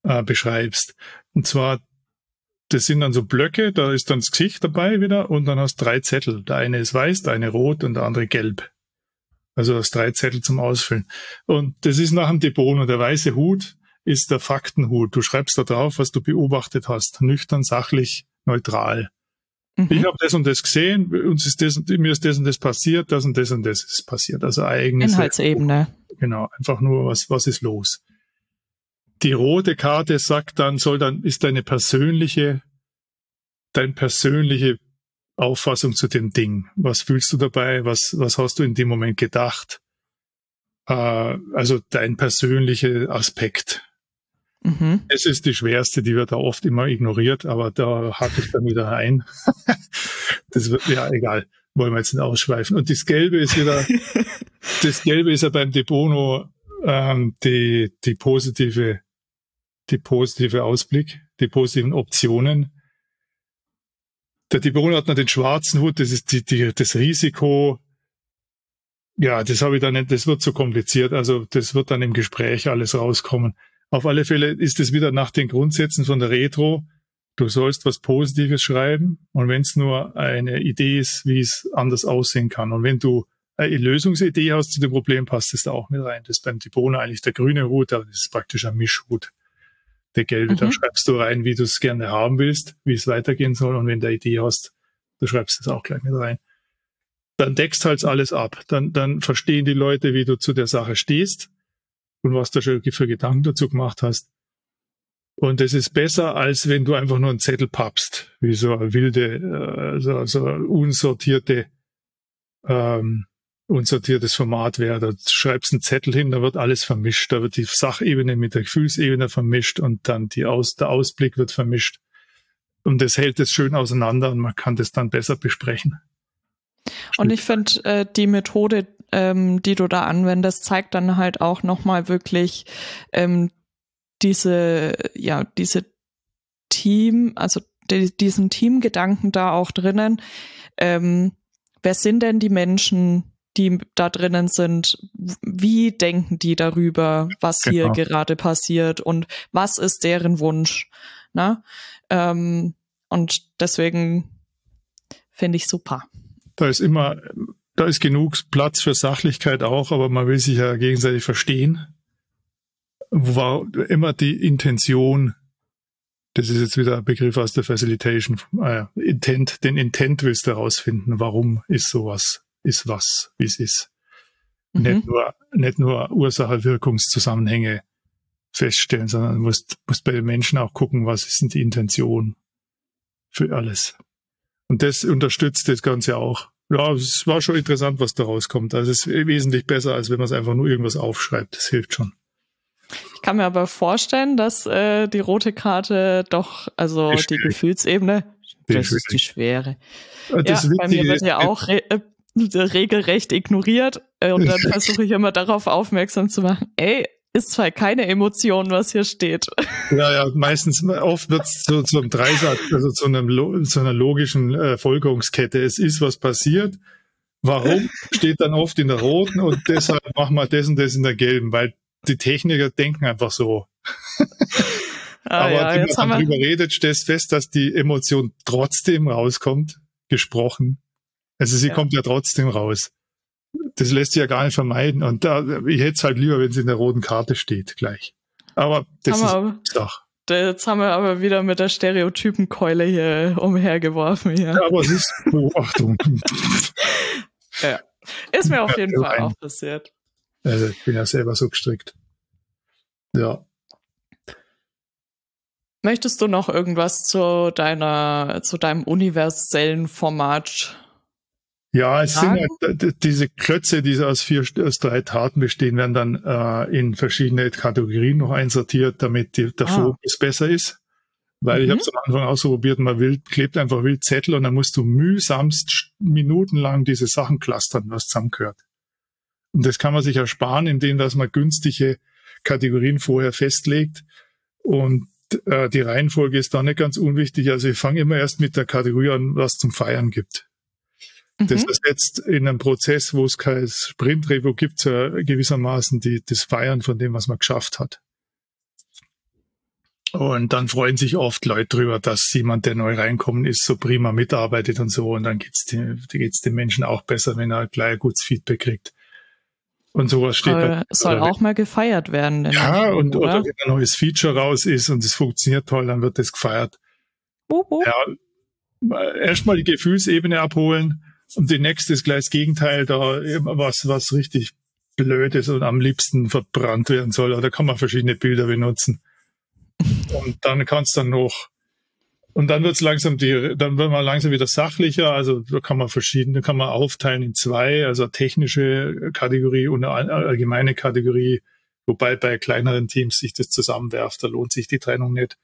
äh, beschreibst. Und zwar, das sind dann so Blöcke, da ist dann das Gesicht dabei wieder und dann hast drei Zettel. Der eine ist weiß, der eine rot und der andere gelb. Also hast drei Zettel zum Ausfüllen. Und das ist nach dem Depot und der weiße Hut ist der Faktenhut. Du schreibst da drauf, was du beobachtet hast. Nüchtern, sachlich, neutral. Mhm. Ich habe das und das gesehen, uns ist das, mir ist das und das passiert, das und das und das ist passiert. Also eigene Inhaltsebene. Genau, einfach nur, was, was ist los. Die rote Karte sagt dann, soll dann, ist deine persönliche, deine persönliche Auffassung zu dem Ding. Was fühlst du dabei? Was, was hast du in dem Moment gedacht? Äh, also dein persönlicher Aspekt. Mhm. Es ist die schwerste, die wird da oft immer ignoriert, aber da hake ich dann wieder ein. <laughs> das wird, ja, egal. Wollen wir jetzt nicht ausschweifen. Und das Gelbe ist wieder, <laughs> das Gelbe ist ja beim Debono ähm, die, die positive, die positive Ausblick, die positiven Optionen. Der Debono hat noch den schwarzen Hut, das ist die, die, das Risiko. Ja, das habe ich dann nicht, das wird zu kompliziert. Also das wird dann im Gespräch alles rauskommen. Auf alle Fälle ist es wieder nach den Grundsätzen von der Retro. Du sollst was Positives schreiben und wenn es nur eine Idee ist, wie es anders aussehen kann. Und wenn du eine Lösungsidee hast zu dem Problem, passt es da auch mit rein. Das ist beim Tibona eigentlich der grüne Hut, aber das ist praktisch ein Mischhut. Der gelbe, mhm. da schreibst du rein, wie du es gerne haben willst, wie es weitergehen soll. Und wenn du eine Idee hast, du schreibst es auch gleich mit rein. Dann deckst halt alles ab. Dann, dann verstehen die Leute, wie du zu der Sache stehst und was du schon für Gedanken dazu gemacht hast. Und das ist besser, als wenn du einfach nur einen Zettel pappst, wie so eine wilde, äh, so, so unsortierte, ähm, unsortiertes Format wäre. Da schreibst einen Zettel hin, da wird alles vermischt. Da wird die Sachebene mit der Gefühlsebene vermischt und dann die Aus, der Ausblick wird vermischt. Und das hält es schön auseinander und man kann das dann besser besprechen. Und ich finde, äh, die Methode, ähm, die du da anwendest, zeigt dann halt auch nochmal wirklich ähm, diese, ja, diese Team, also die, diesen Teamgedanken da auch drinnen. Ähm, wer sind denn die Menschen, die da drinnen sind, wie denken die darüber, was genau. hier gerade passiert und was ist deren Wunsch. Ne? Ähm, und deswegen finde ich super. Da ist immer, da ist genug Platz für Sachlichkeit auch, aber man will sich ja gegenseitig verstehen. War immer die Intention, das ist jetzt wieder ein Begriff aus der Facilitation, äh, Intent, den Intent willst du herausfinden, warum ist sowas, ist was, wie es ist. Mhm. Nicht nur, nicht nur Ursache-Wirkungszusammenhänge feststellen, sondern du musst, musst bei den Menschen auch gucken, was ist denn die Intention für alles. Und das unterstützt das Ganze auch. Ja, es war schon interessant, was da rauskommt. Also es ist wesentlich besser, als wenn man es einfach nur irgendwas aufschreibt. Das hilft schon. Ich kann mir aber vorstellen, dass äh, die rote Karte doch, also die, die Gefühlsebene, die das ist die Schwere. Das ja, bei mir wird ja auch re äh, <laughs> regelrecht ignoriert äh, und dann <laughs> versuche ich immer darauf aufmerksam zu machen, ey, ist zwar keine Emotion, was hier steht. <laughs> Ja, ja, meistens, oft wird es zu, zu einem Dreisatz, also zu, einem, zu einer logischen äh, Folgerungskette. Es ist was passiert. Warum <laughs> steht dann oft in der roten und <laughs> deshalb machen wir das und das in der gelben, weil die Techniker denken einfach so. Ah, Aber ja, wenn man darüber redet, stellst fest, dass die Emotion trotzdem rauskommt, gesprochen. Also sie ja. kommt ja trotzdem raus das lässt sich ja gar nicht vermeiden. Und da, ich hätte es halt lieber, wenn es in der roten Karte steht, gleich. Aber das haben ist doch. Jetzt haben wir aber wieder mit der Stereotypenkeule hier umhergeworfen. Hier. Ja, aber es ist Beobachtung. <laughs> ja. Ist mir auf jeden ja, Fall auch passiert. Also ich bin ja selber so gestrickt. Ja. Möchtest du noch irgendwas zu deiner, zu deinem universellen Format ja, es sind halt, diese Klötze, die aus vier, aus drei Taten bestehen, werden dann äh, in verschiedene Kategorien noch einsortiert, damit die, der ah. Fokus besser ist. Weil mhm. ich habe es am Anfang ausprobiert, man will, klebt einfach wild Zettel und dann musst du mühsamst minutenlang diese Sachen clustern, was zusammengehört. Und das kann man sich ersparen, indem dass man günstige Kategorien vorher festlegt. Und äh, die Reihenfolge ist da nicht ganz unwichtig. Also ich fange immer erst mit der Kategorie an, was zum Feiern gibt. Das mhm. ist jetzt in einem Prozess, wo es kein Sprintrevo gibt, gewissermaßen die, das Feiern von dem, was man geschafft hat. Und dann freuen sich oft Leute drüber, dass jemand, der neu reinkommen ist, so prima mitarbeitet und so. Und dann geht's dem, geht's dem Menschen auch besser, wenn er gleich gutes Feedback kriegt. Und sowas steht soll, soll auch mal gefeiert werden. Ja, Menschen, und oder? oder wenn ein neues Feature raus ist und es funktioniert toll, dann wird das gefeiert. Uh, uh. Ja, erstmal die Gefühlsebene abholen und die nächste ist gleich das Gegenteil, da was, was richtig blöd ist und am liebsten verbrannt werden soll. Da kann man verschiedene Bilder benutzen. Und dann kannst du dann noch, und dann wird's langsam die, dann wird man langsam wieder sachlicher. Also da kann man verschiedene, kann man aufteilen in zwei, also technische Kategorie und eine allgemeine Kategorie. Wobei bei kleineren Teams sich das zusammenwerft, da lohnt sich die Trennung nicht.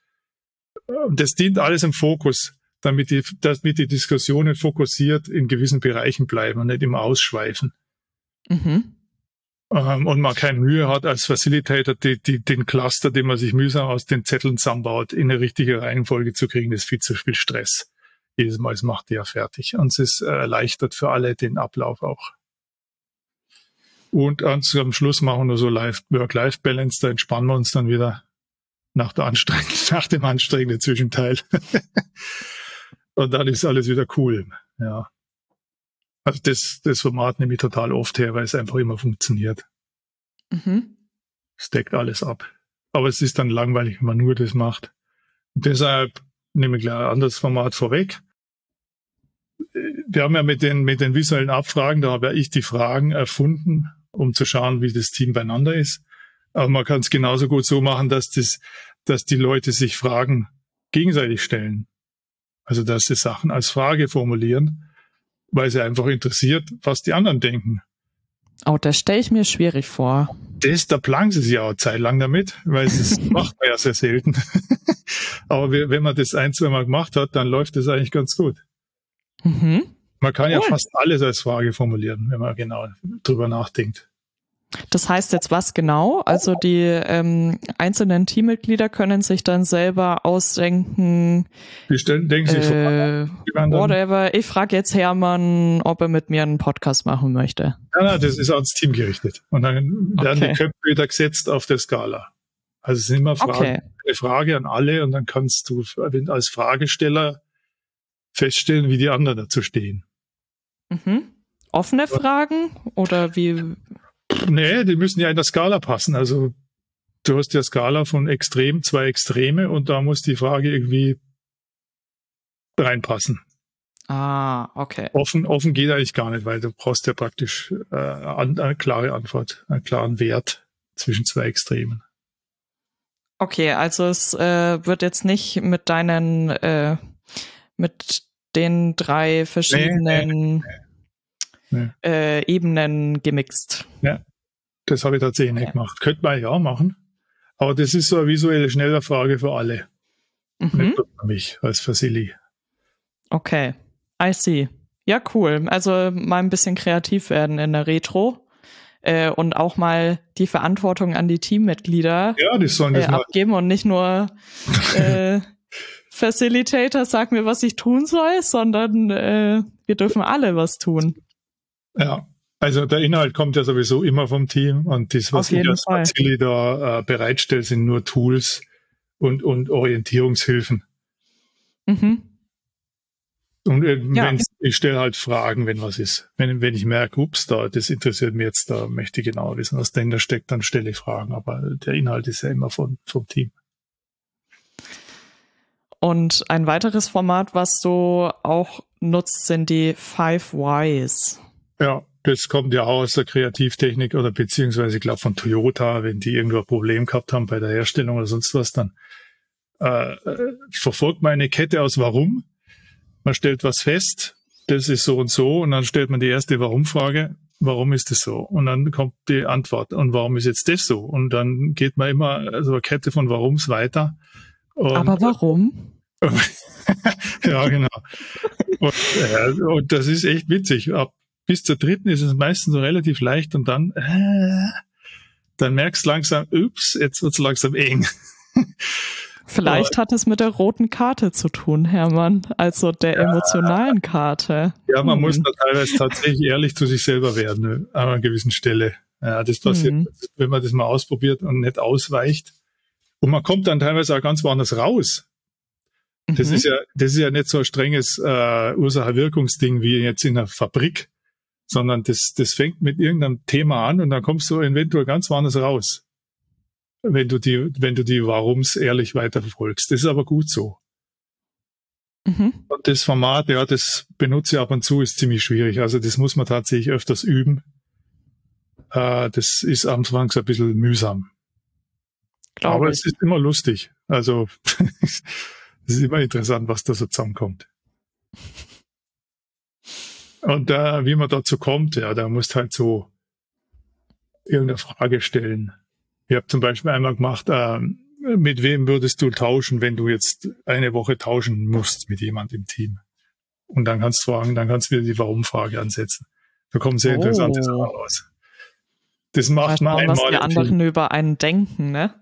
Das dient alles im Fokus damit die, damit die Diskussionen fokussiert in gewissen Bereichen bleiben und nicht immer ausschweifen. Mhm. Ähm, und man keine Mühe hat als Facilitator, die, die, den Cluster, den man sich mühsam aus den Zetteln zusammenbaut, in eine richtige Reihenfolge zu kriegen, das ist viel zu viel Stress. Jedes Mal, es macht ja fertig. Und es ist, äh, erleichtert für alle den Ablauf auch. Und am Schluss machen wir so Work-Life-Balance, da entspannen wir uns dann wieder nach, der anstrengenden, <laughs> nach dem anstrengenden Zwischenteil. <laughs> Und dann ist alles wieder cool. Ja. Also das, das Format nehme ich total oft her, weil es einfach immer funktioniert. Mhm. Es deckt alles ab. Aber es ist dann langweilig, wenn man nur das macht. Und deshalb nehme ich gleich ein anderes Format vorweg. Wir haben ja mit den, mit den visuellen Abfragen, da habe ja ich die Fragen erfunden, um zu schauen, wie das Team beieinander ist. Aber man kann es genauso gut so machen, dass das, dass die Leute sich Fragen gegenseitig stellen. Also, dass sie Sachen als Frage formulieren, weil sie einfach interessiert, was die anderen denken. Oh, das stelle ich mir schwierig vor. Das, da plagen sie sich ja auch zeitlang damit, weil es <laughs> macht man ja sehr selten. <laughs> Aber wenn man das ein, zwei Mal gemacht hat, dann läuft das eigentlich ganz gut. Mhm. Man kann cool. ja fast alles als Frage formulieren, wenn man genau drüber nachdenkt. Das heißt jetzt was genau? Also die ähm, einzelnen Teammitglieder können sich dann selber ausdenken. Die stellen, denken sich äh, whatever. Ich frage jetzt Hermann, ob er mit mir einen Podcast machen möchte. Ja, nein, das ist ans Team gerichtet. Und dann werden okay. die Köpfe wieder gesetzt auf der Skala. Also es sind immer Fragen, okay. eine Frage an alle und dann kannst du als Fragesteller feststellen, wie die anderen dazu stehen. Mhm. Offene Fragen oder wie? Nee, die müssen ja in der Skala passen. Also du hast ja Skala von extrem, zwei Extreme und da muss die Frage irgendwie reinpassen. Ah, okay. Offen, offen geht eigentlich gar nicht, weil du brauchst ja praktisch äh, eine klare Antwort, einen klaren Wert zwischen zwei Extremen. Okay, also es äh, wird jetzt nicht mit deinen, äh, mit den drei verschiedenen nee, nee, nee. Äh, Ebenen gemixt. Ja, das habe ich tatsächlich nicht gemacht. Könnte man ja machen. Aber das ist so eine visuelle Schnellerfrage für alle. Mhm. Nicht für mich als Vasili. Okay, I see. Ja, cool. Also mal ein bisschen kreativ werden in der Retro. Äh, und auch mal die Verantwortung an die Teammitglieder ja, die sollen das äh, abgeben und nicht nur <laughs> äh, Facilitator, sag mir, was ich tun soll, sondern äh, wir dürfen alle was tun. Ja, also der Inhalt kommt ja sowieso immer vom Team und das, was ich als Facility da äh, bereitstelle, sind nur Tools und, und Orientierungshilfen. Mhm. Und äh, ja. ich stelle halt Fragen, wenn was ist. Wenn, wenn ich merke, ups, da, das interessiert mich jetzt, da möchte ich genau wissen, was dahinter steckt, dann stelle ich Fragen. Aber der Inhalt ist ja immer von, vom Team. Und ein weiteres Format, was du auch nutzt, sind die Five Whys. Ja, das kommt ja auch aus der Kreativtechnik oder beziehungsweise, ich glaube, von Toyota, wenn die irgendwo ein Problem gehabt haben bei der Herstellung oder sonst was, dann äh, äh, verfolgt man eine Kette aus Warum. Man stellt was fest, das ist so und so, und dann stellt man die erste Warum-Frage, warum ist das so? Und dann kommt die Antwort, und warum ist jetzt das so? Und dann geht man immer so also eine Kette von Warums weiter. Und, Aber warum? <laughs> ja, genau. Und, äh, und, das ist echt witzig. Ab bis zur dritten ist es meistens so relativ leicht und dann, äh, dann merkst du langsam, ups, jetzt wird's langsam eng. <laughs> Vielleicht hat es mit der roten Karte zu tun, Hermann, also der ja, emotionalen Karte. Ja, man hm. muss da teilweise tatsächlich ehrlich zu sich selber werden, ne, an einer gewissen Stelle. Ja, das passiert, hm. wenn man das mal ausprobiert und nicht ausweicht. Und man kommt dann teilweise auch ganz woanders raus. Das mhm. ist ja, das ist ja nicht so ein strenges äh, Ursache-Wirkungsding wie jetzt in einer Fabrik, sondern das, das fängt mit irgendeinem Thema an und dann kommst du eventuell ganz woanders raus. Wenn du die, wenn du die Warums ehrlich weiterverfolgst. Das ist aber gut so. Mhm. Und das Format, ja, das benutze ich ab und zu, ist ziemlich schwierig. Also das muss man tatsächlich öfters üben. Äh, das ist anfangs ein bisschen mühsam. Glaube aber ich. es ist immer lustig. Also <laughs> es ist immer interessant, was da so zusammenkommt. <laughs> Und da, wie man dazu kommt, ja, da musst halt so irgendeine Frage stellen. Ich habe zum Beispiel einmal gemacht, äh, mit wem würdest du tauschen, wenn du jetzt eine Woche tauschen musst mit jemand im Team? Und dann kannst du fragen, dann kannst du wieder die Warum-Frage ansetzen. Da kommen sehr interessante oh. Sachen raus. Das macht man einmal. Was die anderen über einen denken, ne?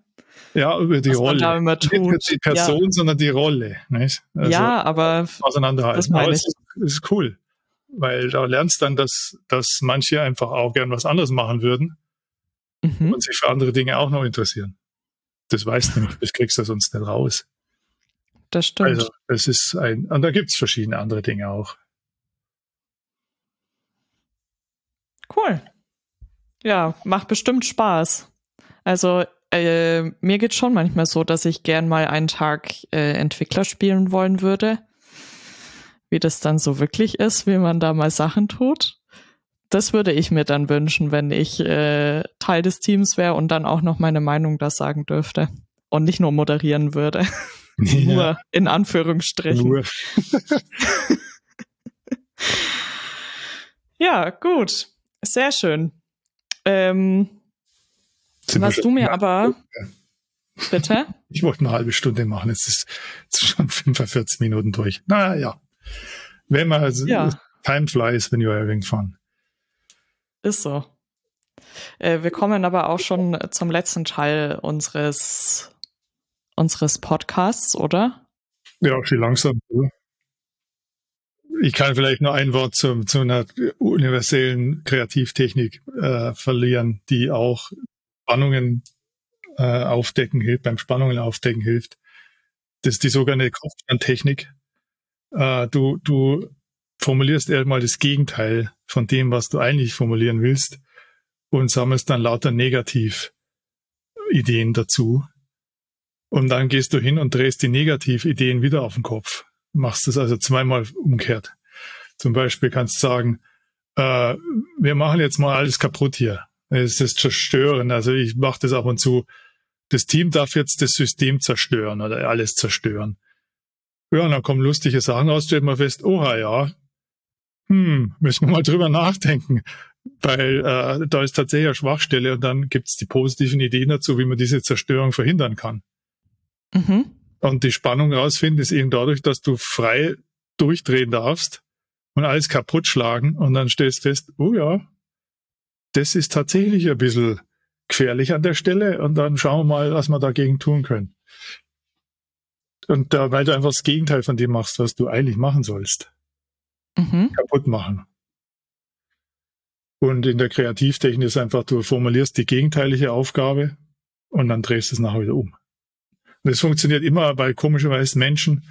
Ja, über die was Rolle. Nicht die Person, ja. sondern die Rolle. Nicht? Also ja, aber auseinanderhalten. Das meine ich. Aber es ist, ist cool weil da lernst dann, dass, dass manche einfach auch gern was anderes machen würden mhm. und sich für andere Dinge auch noch interessieren. Das weißt du nicht, das kriegst du sonst nicht raus. Das stimmt. Also, es ist ein, und da gibt es verschiedene andere Dinge auch. Cool. Ja, macht bestimmt Spaß. Also, äh, mir geht schon manchmal so, dass ich gern mal einen Tag äh, Entwickler spielen wollen würde wie das dann so wirklich ist, wie man da mal Sachen tut. Das würde ich mir dann wünschen, wenn ich äh, Teil des Teams wäre und dann auch noch meine Meinung da sagen dürfte und nicht nur moderieren würde. <laughs> Ja. nur in Anführungsstrichen. Nur. <laughs> ja, gut. Sehr schön. Ähm, was du mir aber. Bitte? Ich wollte eine halbe Stunde machen. Jetzt ist, jetzt schon 45 Minuten durch. Naja. Wenn man, ja. time flies when you're having fun. Ist so. Äh, wir kommen aber auch schon zum letzten Teil unseres, unseres Podcasts, oder? Ja, schon langsam. Ich kann vielleicht nur ein Wort zu, zu einer universellen Kreativtechnik äh, verlieren, die auch Spannungen äh, aufdecken hilft, beim Spannungen aufdecken hilft. Das ist die sogenannte Kopfstandtechnik. Äh, du, du formulierst erstmal das Gegenteil von dem, was du eigentlich formulieren willst und sammelst dann lauter Negativideen dazu. Und dann gehst du hin und drehst die Negativideen wieder auf den Kopf. Machst das also zweimal umkehrt. Zum Beispiel kannst du sagen, äh, wir machen jetzt mal alles kaputt hier. Es ist zerstören. Also ich mache das ab und zu. Das Team darf jetzt das System zerstören oder alles zerstören. Ja, und dann kommen lustige Sachen raus, stellt man fest, oha, ja, hm, müssen wir mal <laughs> drüber nachdenken, weil äh, da ist tatsächlich eine Schwachstelle und dann gibt's die positiven Ideen dazu, wie man diese Zerstörung verhindern kann. Mhm. Und die Spannung rausfinden ist eben dadurch, dass du frei durchdrehen darfst und alles kaputt schlagen und dann stellst du fest, oh ja, das ist tatsächlich ein bisschen gefährlich an der Stelle und dann schauen wir mal, was wir dagegen tun können. Und da, weil du einfach das Gegenteil von dem machst, was du eigentlich machen sollst. Mhm. Kaputt machen. Und in der Kreativtechnik ist einfach, du formulierst die gegenteilige Aufgabe und dann drehst du es nachher wieder um. Und das funktioniert immer, weil komischerweise Menschen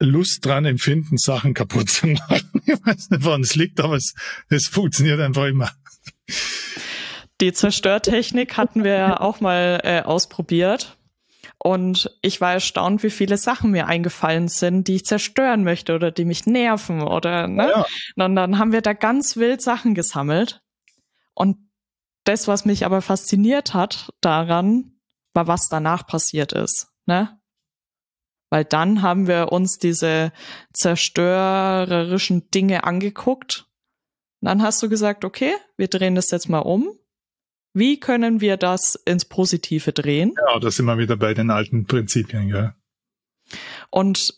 Lust dran empfinden, Sachen kaputt zu <laughs> machen. Ich weiß nicht, woran es liegt, aber es, es funktioniert einfach immer. Die Zerstörtechnik hatten wir ja auch mal äh, ausprobiert. Und ich war erstaunt, wie viele Sachen mir eingefallen sind, die ich zerstören möchte oder die mich nerven oder, ne? Ja. Und dann haben wir da ganz wild Sachen gesammelt. Und das, was mich aber fasziniert hat daran, war, was danach passiert ist, ne? Weil dann haben wir uns diese zerstörerischen Dinge angeguckt. Und dann hast du gesagt, okay, wir drehen das jetzt mal um wie können wir das ins Positive drehen? Ja, da sind wir wieder bei den alten Prinzipien, ja. Und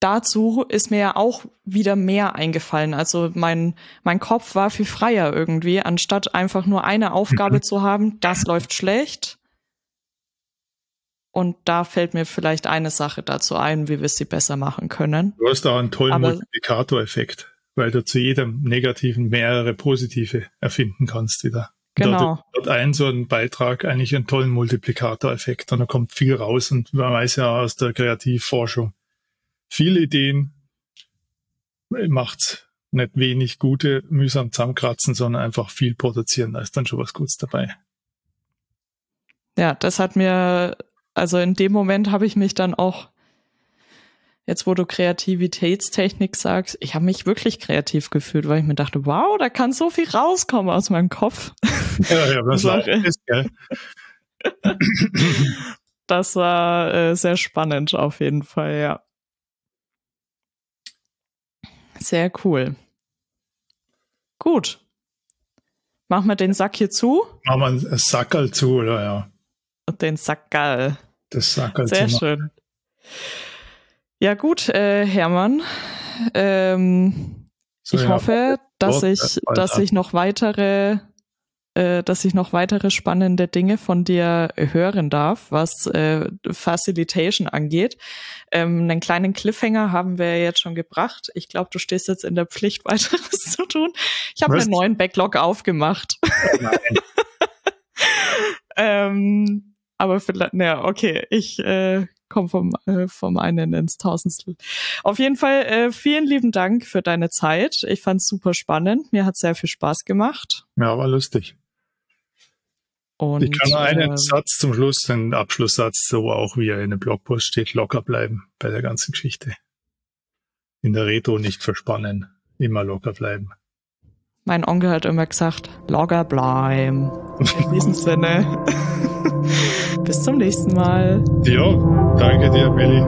dazu ist mir ja auch wieder mehr eingefallen. Also mein, mein Kopf war viel freier irgendwie, anstatt einfach nur eine Aufgabe mhm. zu haben, das läuft schlecht. Und da fällt mir vielleicht eine Sache dazu ein, wie wir sie besser machen können. Du hast da einen tollen Multiplikatoreffekt weil du zu jedem Negativen mehrere positive erfinden kannst wieder. Genau. Da hat ein so ein Beitrag eigentlich einen tollen Multiplikatoreffekt und da kommt viel raus und man weiß ja aus der Kreativforschung, viele Ideen macht nicht wenig gute mühsam zusammenkratzen, sondern einfach viel produzieren. Da ist dann schon was Gutes dabei. Ja, das hat mir, also in dem Moment habe ich mich dann auch jetzt wo du Kreativitätstechnik sagst, ich habe mich wirklich kreativ gefühlt, weil ich mir dachte, wow, da kann so viel rauskommen aus meinem Kopf. Ja, ja, was das <laughs> ist, gell? <clears throat> Das war äh, sehr spannend auf jeden Fall, ja. Sehr cool. Gut. Machen wir den Sack hier zu? Machen wir einen Sackerl zu, oder ja? Und den Sackerl. Das Sackerl Sehr schön. Ja gut, äh, Hermann. Ähm, so, ich ja, hoffe, dass ich, dass ich noch weitere, äh, dass ich noch weitere spannende Dinge von dir hören darf, was äh, Facilitation angeht. Ähm, einen kleinen Cliffhanger haben wir jetzt schon gebracht. Ich glaube, du stehst jetzt in der Pflicht, <laughs> weiteres zu tun. Ich habe einen neuen Backlog aufgemacht. Oh <laughs> ähm, aber vielleicht, naja, okay, ich äh, komme vom, äh, vom einen ins Tausendstel. Auf jeden Fall äh, vielen lieben Dank für deine Zeit. Ich fand es super spannend. Mir hat sehr viel Spaß gemacht. Ja, war lustig. Und, ich kann einen äh, Satz zum Schluss, den Abschlusssatz, so auch wie er in dem Blogpost steht, locker bleiben bei der ganzen Geschichte. In der Retro nicht verspannen, immer locker bleiben. Mein Onkel hat immer gesagt, locker bleiben. In diesem Sinne. <laughs> Bis zum nächsten Mal. Ja, danke dir, Billy.